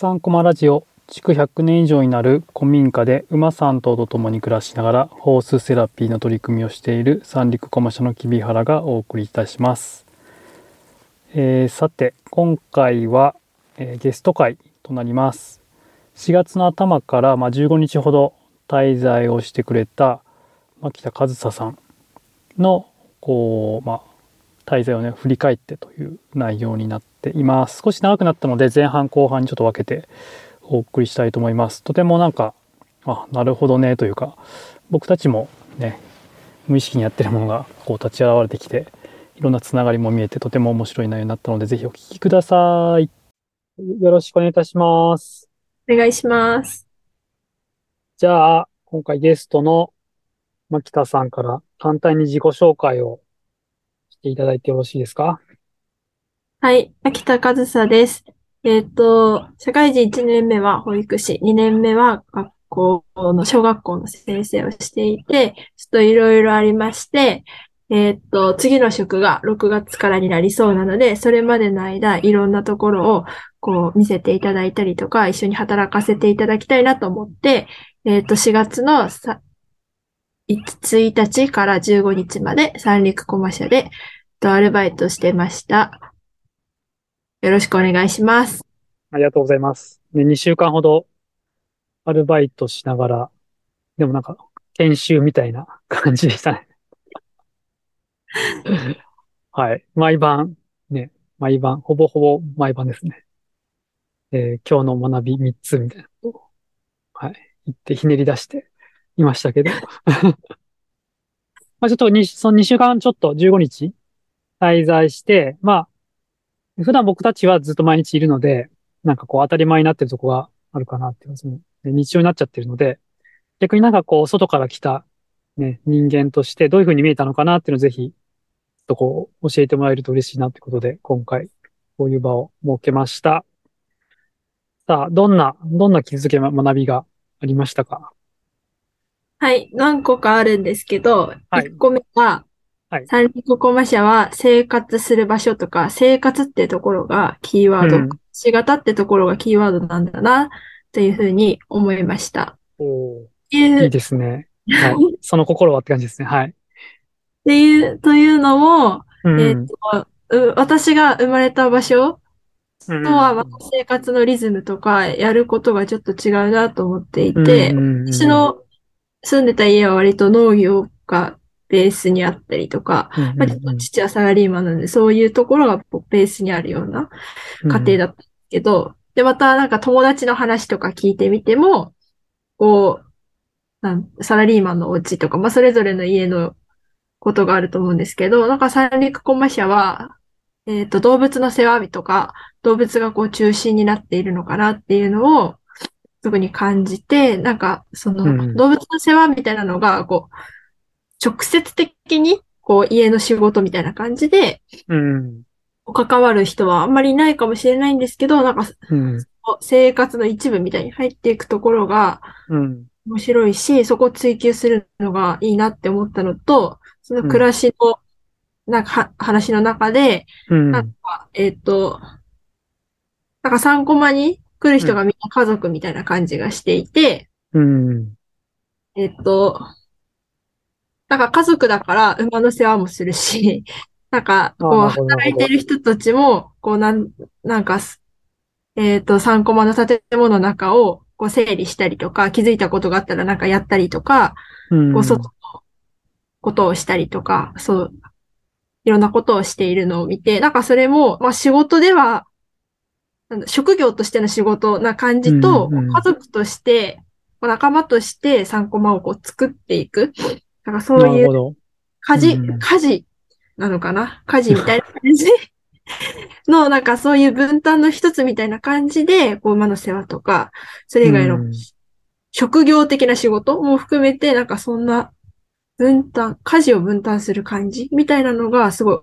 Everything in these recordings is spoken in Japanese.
3コマラジオ築100年以上になる古民家で馬3頭と共に暮らしながらホースセラピーの取り組みをしている三陸コマ社の木々原がお送りいたします、えーさて今回は、えーゲスト会となります。4月の頭から、まあ、15日ほど滞在をしてくれた牧田和沙さんのこう、まあ、滞在をね振り返ってという内容になっています。少し長くなったので前半後半にちょっと分けてお送りしたいと思います。とてもなんかあなるほどねというか僕たちもね無意識にやってるものがこう立ち現れてきていろんなつながりも見えてとても面白い内容になったのでぜひお聞きください。よろしくお願いいたします。お願いします。じゃあ今回ゲストの牧田さんから簡単に自己紹介をしていただいてよろしいですか？はい、秋田和沙です。えっと、社会人1年目は保育士、2年目は学校の、小学校の先生をしていて、ちょっといろいろありまして、えっと、次の職が6月からになりそうなので、それまでの間、いろんなところを、こう、見せていただいたりとか、一緒に働かせていただきたいなと思って、えっと、4月の1日から15日まで三陸コマ社で、とアルバイトしてました。よろしくお願いします。ありがとうございます。ね、2週間ほどアルバイトしながら、でもなんか研修みたいな感じでしたね。はい。毎晩、ね、毎晩、ほぼほぼ毎晩ですね。えー今日の学び3つみたいなことを、はい。言ってひねり出していましたけど。まあちょっとに、その2週間ちょっと15日滞在して、まあ、普段僕たちはずっと毎日いるので、なんかこう当たり前になってるとこがあるかなっていう、その日常になっちゃってるので、逆になんかこう外から来たね、人間としてどういう風に見えたのかなっていうのをぜひ、とこう教えてもらえると嬉しいなってことで、今回こういう場を設けました。さあ、どんな、どんな気づき、学びがありましたか？はい、何個かあるんですけど、はい1個目は、はい三陸コマ社は生活する場所とか、生活ってところがキーワード、うんしがたってところがキーワードなんだな、というふうに思いました。おいういいですね。はい。その心はって感じですね。はい。っていう、というのも、うん。えっと、う私が生まれた場所うんとは生活のリズムとかやることがちょっと違うなと思っていて、うん私の住んでた家は割と農業がベースにあったりとか、うんうんまあ、ちょっと父はサラリーマンなので、そういうところがベースにあるような家庭だったけど、で、またなんか友達の話とか聞いてみても、こう、なんサラリーマンのお家とか、まあ、それぞれの家のことがあると思うんですけど、なんか三陸コマ社は、えっと、動物の世話とか、動物がこう中心になっているのかなっていうのを、特に感じて、なんか、その、うん動物の世話みたいなのが、こう、直接的に、こう、家の仕事みたいな感じで、うん。関わる人はあんまりいないかもしれないんですけど、なんか、うん。生活の一部みたいに入っていくところがうん。面白いし、そこを追求するのがいいなって思ったのと、その暮らしの、なんかは、話の中で、うん。なんか、えっと、なんか3コマに来る人がみんな家族みたいな感じがしていて、うん。えっと、なんか家族だから馬の世話もするし、なんか、こう、働いてる人たちも、こう、なん、なんかす、えっと、3コマの建物の中を、こう、整理したりとか、気づいたことがあったらなんかやったりとか、うん。こう、外のことをしたりとか、そう、いろんなことをしているのを見て、なんかそれも、まあ仕事では、なんだ職業としての仕事な感じと、うんうん家族として、仲間として3コマをこう作っていく。なんかそういう。家事、うん家事なのかな？家事みたいな感じ？の、なんかそういう分担の一つみたいな感じで、こう馬の世話とか、それ以外のうん職業的な仕事も含めて、なんかそんな分担、家事を分担する感じみたいなのがすごい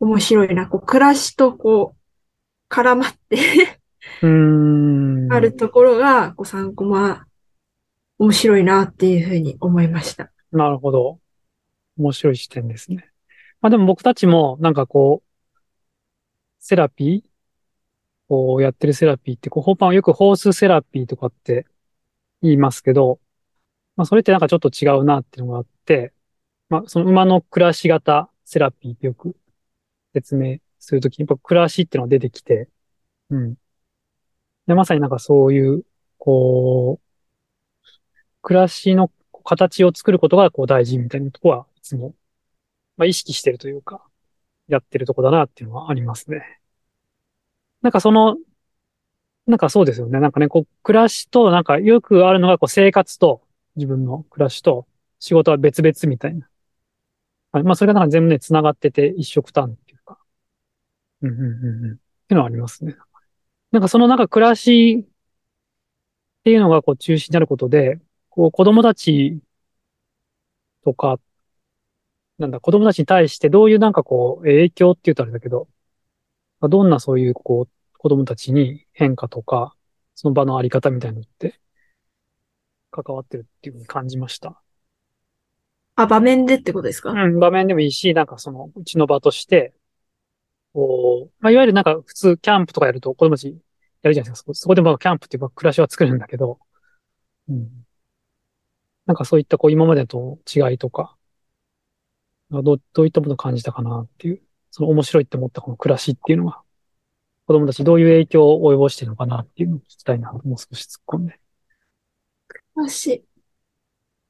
面白いな。こう暮らしとこう絡まってうん。あるところが、こう3コマ面白いなっていうふうに思いました。なるほど。面白い視点ですね。まあでも僕たちもなんかこう、セラピー？こうやってるセラピーって、こう、ホーパンはよくホースセラピーとかって言いますけど、まあそれってなんかちょっと違うなっていうのがあって、まあその馬の暮らし型セラピーってよく説明するときに、やっぱ暮らしっていうのが出てきて、うん。で、まさになんかそういう、こう、暮らしの形を作ることがこう大事みたいなとこはいつも、まあ意識してるというか、やってるとこだなっていうのはありますね。なんかその、なんかそうですよね。なんかね、こう、暮らしと、なんかよくあるのが、こう、生活と、自分の暮らしと、仕事は別々みたいな。まあ、それがなんか全部ね、繋がってて、一色単っていうん、うん、うん、うん。っていうのはありますね。なんかそのなんか暮らしっていうのがこう中心になることで、こう子供たちとか、なんだ、子供たちに対してどういうなんかこう影響って言うとあれだけど、どんなそういうこう子供たちに変化とか、その場のあり方みたいなのって関わってるっていうふうに感じました。あ、場面でってことですか？うん、場面でもいいし、なんかそのうちの場として、こう、まあ、いわゆるなんか普通キャンプとかやると子供たちやるじゃないですか。そこでもキャンプっていう暮らしは作るんだけど、うん。なんかそういったこう今までと違いとか、どう、どういったものを感じたかなっていう、その面白いって思ったこの暮らしっていうのが、子供たちどういう影響を及ぼしてるのかなっていうのを聞きたいなもう少し突っ込んで。暮らし。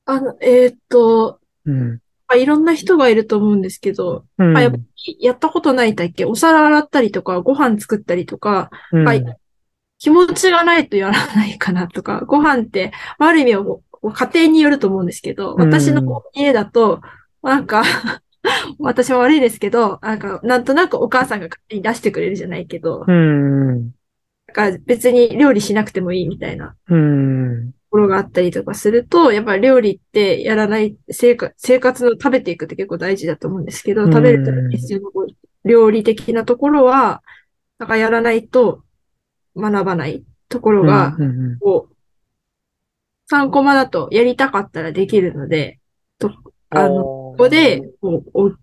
あの、えー、っと、うん。いろんな人がいると思うんですけど、うん、やっぱやったことない体験、お皿洗ったりとか、ご飯作ったりとか、うん、気持ちがないとやらないかなとか、ご飯って、ある意味家庭によると思うんですけど、私の家だと、なんか 私も悪いですけど、なんか、なんとなくお母さんが勝手に出してくれるじゃないけど、うん。なんか別に料理しなくてもいいみたいな。うん。ころがあったりとかすると、やっぱり料理ってやらない生活、生活の食べていくって結構大事だと思うんですけど、食べるために必要な料理的なところは、なんかやらないと学ばないところが、こう、3コマだとやりたかったらできるので、と、あの、ここで、こう、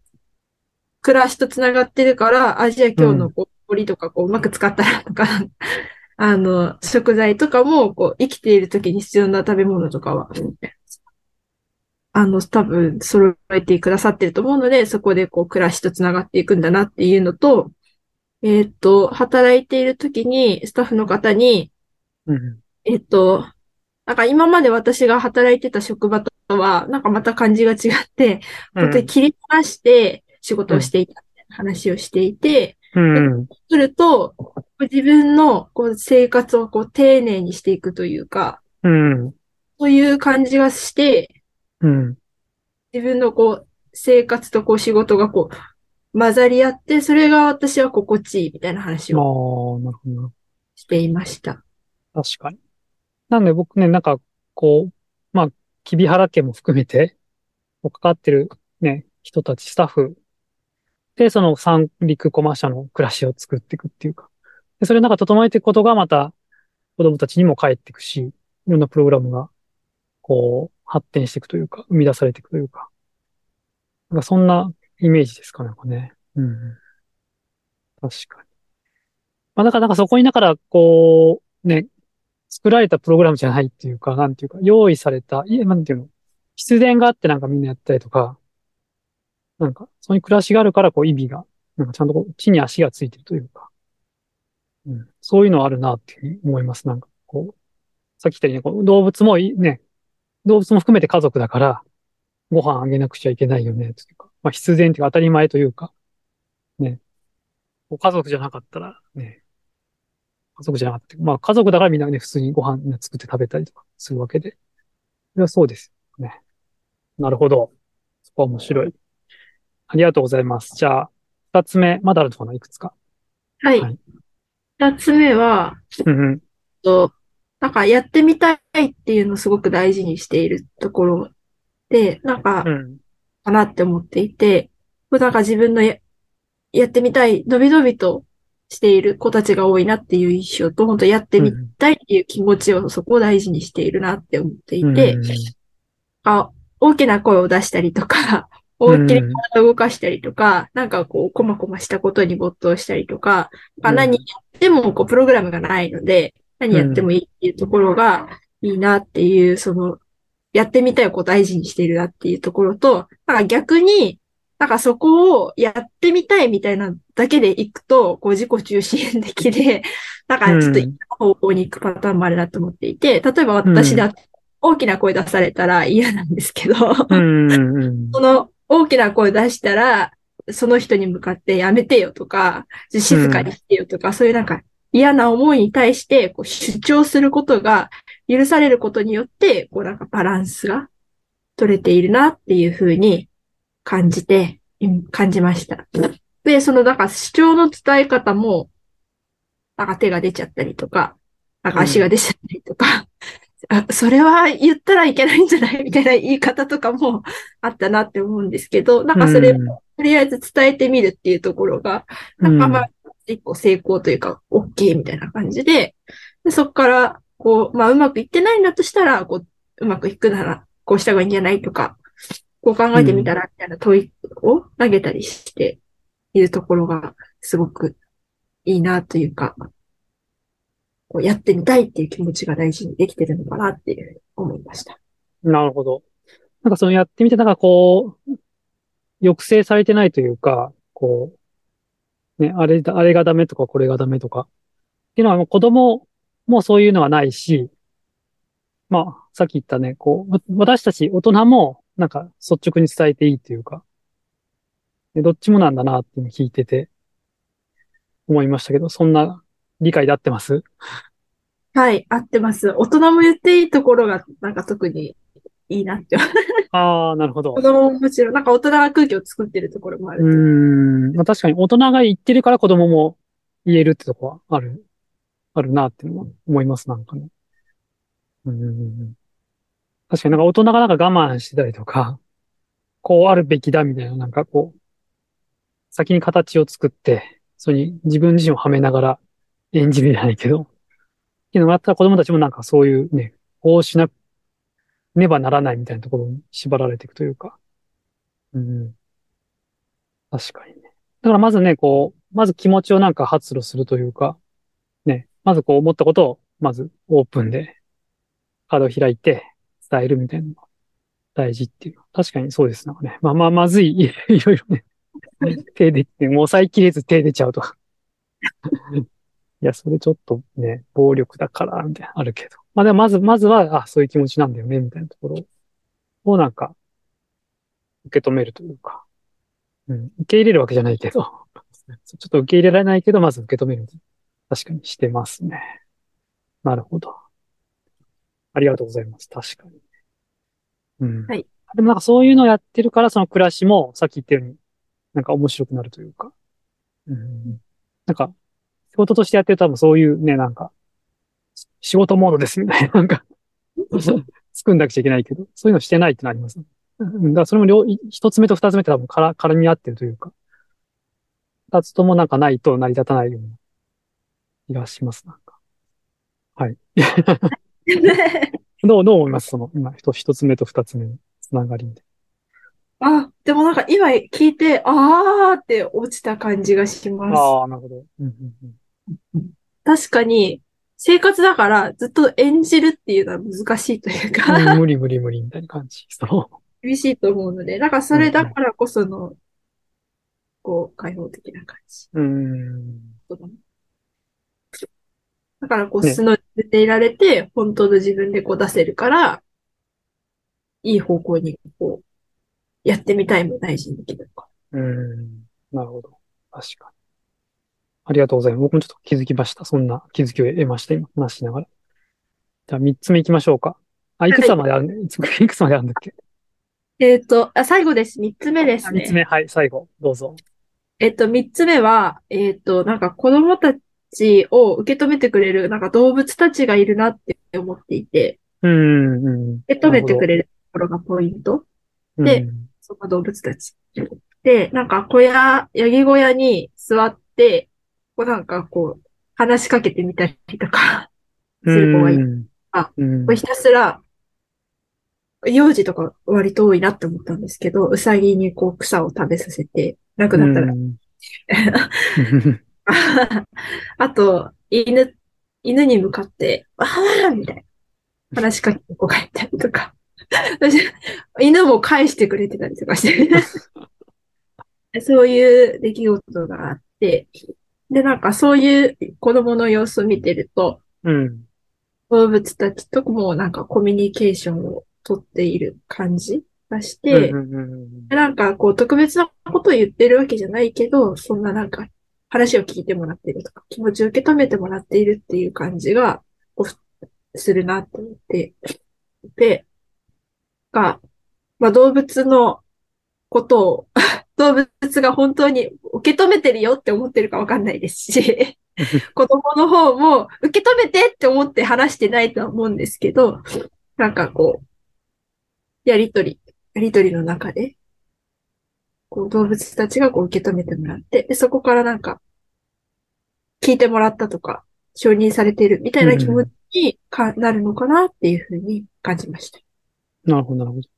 暮らしと繋がってるから、アジア今日のこう、森とかこう、うまく使ったらとかあの、食材とかも、こう、生きている時に必要な食べ物とかは、あの、多分、揃えてくださってると思うので、そこでこう、暮らしと繋がっていくんだなっていうのと、えっ、と、働いている時に、スタッフの方に、うん、えっ、と、なんか今まで私が働いてた職場とは、なんかまた感じが違って、本当に切り離して仕事をしていた話をしていて、うん。すると、自分のこう生活をこう丁寧にしていくというか、うん。そういう感じがして、うん。自分のこう生活とこう仕事がこう混ざり合って、それが私は心地いいみたいな話をしていました。確かに。なんで僕ね、なんかこう、まあ、キビハラ家も含めて、関わってるね、人たち、スタッフで、その三陸コマーシャの暮らしを作っていくっていうか。で、それをなんか整えていくことがまた子供たちにも返っていくし、いろんなプログラムが、こう、発展していくというか、生み出されていくというか。なんかそんなイメージですかね、ね。うん。確かに。まあ、だからなんかそこにだから、こう、ね、作られたプログラムじゃないっていうか、なんていうか、用意された、いえ、なんていうの、必然があってなんかみんなやったりとか、なんか、そういう暮らしがあるから、こう、意味が、なんかちゃんとこう地に足がついてるというか、うん、そういうのあるなっていうふうに思います。なんか、こう、さっき言ったように、こう動物もね、動物も含めて家族だから、ご飯あげなくちゃいけないよね、というか、まあ必然っていうか当たり前というか、ね、家族じゃなかったら、ね、家族じゃなかった。まあ家族だからみんなね、普通にご飯作って食べたりとかするわけで。それはそうですよね。なるほど。そこは面白い。ありがとうございます。じゃあ、二つ目、まだあるのかないくつか？はい。二、はい、つ目は、うんうん、と、なんかやってみたいっていうのをすごく大事にしているところで、なんか、かなって思っていて、うん、なんか自分のややってみたい、のびのびとしている子たちが多いなっていう印象と、本当やってみたいっていう気持ちを、そこを大事にしているなって思っていて、うん、あ大きな声を出したりとか、思いっきり体を動かしたりとか、なんかこう、こまこましたことに没頭したりとか、ま何やってもこう、プログラムがないので、何やってもいいっていうところがいいなっていう、その、やってみたいをこう大事にしているなっていうところと、なんか逆に、なんかそこをやってみたいみたいなだけで行くと、こう自己中心的で、なんかちょっといい方向に行くパターンもあるなと思っていて、例えば私だって大きな声出されたら嫌なんですけど、うん。うん。うん。その大きな声出したら、その人に向かってやめてよとか、静かにしてよとか、そういうなんか嫌な思いに対してこう主張することが許されることによって、こうなんかバランスが取れているなっていうふうに感じて、感じました。で、そのなんか主張の伝え方も、なんか手が出ちゃったりとか、なんか足が出ちゃったりとか、あ、それは言ったらいけないんじゃない？みたいな言い方とかもあったなって思うんですけど、なんかそれをとりあえず伝えてみるっていうところが、なんかまあ、一個成功というか、OK みたいな感じで、でそこから、こう、まあ、うまくいってないんだとしたら、こう、うまくいくなら、こうした方がいいんじゃないとか、こう考えてみたら、みたいな問いを投げたりしているところが、すごくいいなというか、こうやってみたいっていう気持ちが大事にできてるのかなっていうふうに思いました。なるほど。なんかそのやってみて、なんかこう、抑制されてないというか、こう、ね、あれ、あれがダメとかこれがダメとか。っていうのはもう子供もそういうのはないし、まあ、さっき言ったね、こう、私たち大人もなんか率直に伝えていいというか、どっちもなんだなっていうのを聞いてて思いましたけど、そんな理解で合ってます？はい、合ってます。大人も言っていいところが、なんか特にいいなって。ああ、なるほど子。供ももちろん、なんか大人が空気を作ってるところもあるうーん。まあ確かに大人が言ってるから子供も言えるってとこはある、あるなっていうのは思います、なんかね。うーん。確かになんか大人がなんか我慢してたりとか、こうあるべきだみたいな、なんかこう、先に形を作って、それに自分自身をはめながら演じるじゃないけど、っていうのがあったら子供たちもなんかそういうね、こうしなねばならないみたいなところに縛られていくというか。うん。確かにね。だからまずね、こう、まず気持ちをなんか発露するというか、ね、まずこう思ったことを、まずオープンで、カードを開いて伝えるみたいなのが大事っていう。確かにそうです。なんかね。まあまあ、まずい、いろいろね。手で、もう抑えきれず手出ちゃうとか。いや、それちょっとね、暴力だから、みたいな、あるけど。まあでもまず、まずは、あ、そういう気持ちなんだよね、みたいなところを、なんか、受け止めるというか。うん、受け入れるわけじゃないけど、ちょっと受け入れられないけど、まず受け止める。確かにしてますね。なるほど。ありがとうございます。確かに。うん。はい。でもなんかそういうのをやってるから、その暮らしも、さっき言ったように、なんか面白くなるというか。うん。なんか、仕事としてやってると多分そういうね、なんか、仕事モードですみたいな、なんか、作んなくちゃいけないけど、そういうのしてないってなります。うんだからそれも両、一つ目と二つ目って多分から絡み合ってるというか、二つともなんかないと成り立たないような気がします、なんか。はい。どう、どう思います？その、今、一一つ目と二つ目のつながりで。あ、でもなんか今聞いて、あーって落ちた感じがします。ああ、なるほど。うんうんうん確かに、生活だからずっと演じるっていうのは難しいといううんか、無理無理無理みたいな感じ。そう。厳しいと思うので、なんかそれだからこその、こう、開放的な感じ。うーん。だからこう、ね素の自分でいられて、本当の自分でこう出せるから、いい方向にこう、やってみたいも大事にできるか。うーん。なるほど。確かに。ありがとうございます。僕もちょっと気づきました。そんな気づきを得ました。今、話しながら。じゃあ、三つ目行きましょうか。あ、いくつまであるん いくつまであるんだっけ？えっと、あ、最後です。三つ目ですね。つ目、はい、最後、どうぞ。えっと、三つ目は、えっと、なんか子供たちを受け止めてくれる、なんか動物たちがいるなって思っていて、うーん、うん。受け止めてくれるところがポイント。でうんその動物たち。で、なんか小屋、ヤギ小屋に座って、こうなんかこう、話しかけてみたりとか、する子がいる。うんあうひたすら、幼児とか割と多いなって思ったんですけど、うさぎにこう草を食べさせて、なくなったら。あと、犬、犬に向かって、わーみたいな話しかけてこう帰ったりとか。犬も返してくれてたりとかして そういう出来事があって、で、なんかそういう子供の様子を見てると、うん、動物たちともなんかコミュニケーションをとっている感じがして、なんかこう特別なことを言ってるわけじゃないけど、そんななんか話を聞いてもらってるとか、気持ちを受け止めてもらっているっていう感じが、するなって思って、で、が、まあ動物のことを 動物が本当に受け止めてるよって思ってるかわかんないですし 子供の方も受け止めてって思って話してないとは思うんですけど、なんかこう、やりとり、やりとりの中で、こう動物たちがこう受け止めてもらって、で、そこからなんか、聞いてもらったとか、承認されているみたいな気持ちにか、なるのかなっていうふうに感じました。なるほど、なるほど。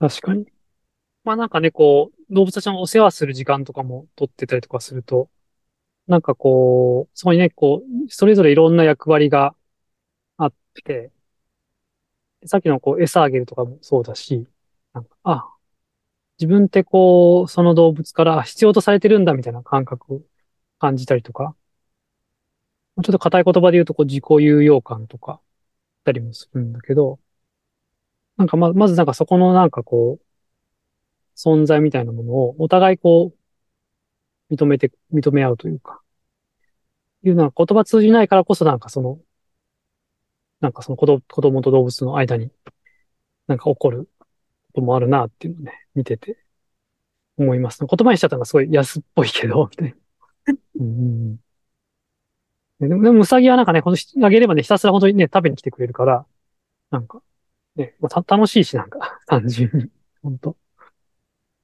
確かに。まあなんかね、こう、動物たちのお世話する時間とかも取ってたりとかすると、なんかこう、そこにね、こう、それぞれいろんな役割があって、さっきのこう、餌あげるとかもそうだし、なんか、あ、自分ってこう、その動物から必要とされてるんだみたいな感覚を感じたりとか、ちょっと硬い言葉で言うとこう、自己有用感とか、たりもするんだけど、なんかま、まずなんかそこのなんかこう、存在みたいなものをお互いこう、認めて、認め合うというか、いうのは言葉通じないからこそなんかその、なんかその子供子供と動物の間になんか起こることもあるなっていうのをね、見てて思います。言葉にしちゃったのがすごい安っぽいけど、みたいな。うん、でも、でも、うさぎはなんかね、このあげればね、ひたすら本当にね、食べに来てくれるから、なんか、ね、まあ、楽しいし、なんか、単純に。本当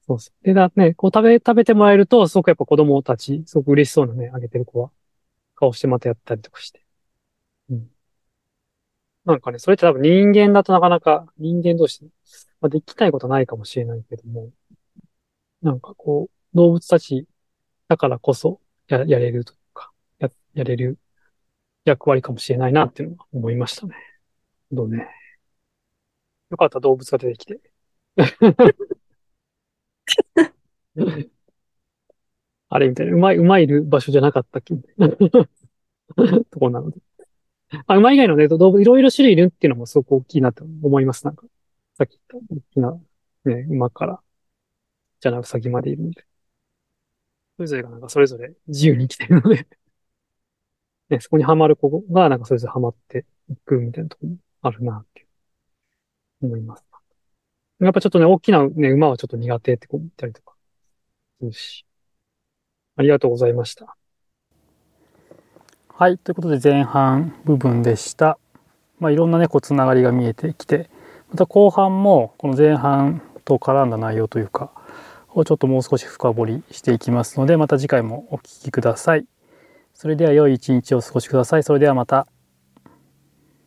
そうそう。で、だね、こう食べ、食べてもらえると、すごくやっぱ子供たち、すごく嬉しそうなね、あげてる子は、顔してまたやったりとかして。うん。なんかね、それって多分人間だとなかなか、人間同士、まあ、できないことないかもしれないけども、なんかこう、動物たちだからこそ、や、やれるというか、や、やれる役割かもしれないなっていうのは思いましたね。どうね。よかった、動物が出てきて。あれみたいな。うまい、うまいる場所じゃなかったっけ とこなので。あ、馬以外のね、動物、いろいろ種類いるっていうのもすごく大きいなと思います。なんか、さっき言った大きな、ね、馬から、じゃなくさぎまでいるんで。それぞれがなんかそれぞれ自由に生きてるのでね、そこにはまる子がなんかそれぞれはまっていくみたいなとこもあるなって思います。やっぱちょっとね、大きなね、馬はちょっと苦手ってこう言ったりとかするし。ありがとうございました。はい。ということで前半部分でした。まあ、いろんなね、こう、つながりが見えてきて、また後半もこの前半と絡んだ内容というか、をちょっともう少し深掘りしていきますので、また次回もお聴きください。それでは良い一日をお過ごしください。それではまた。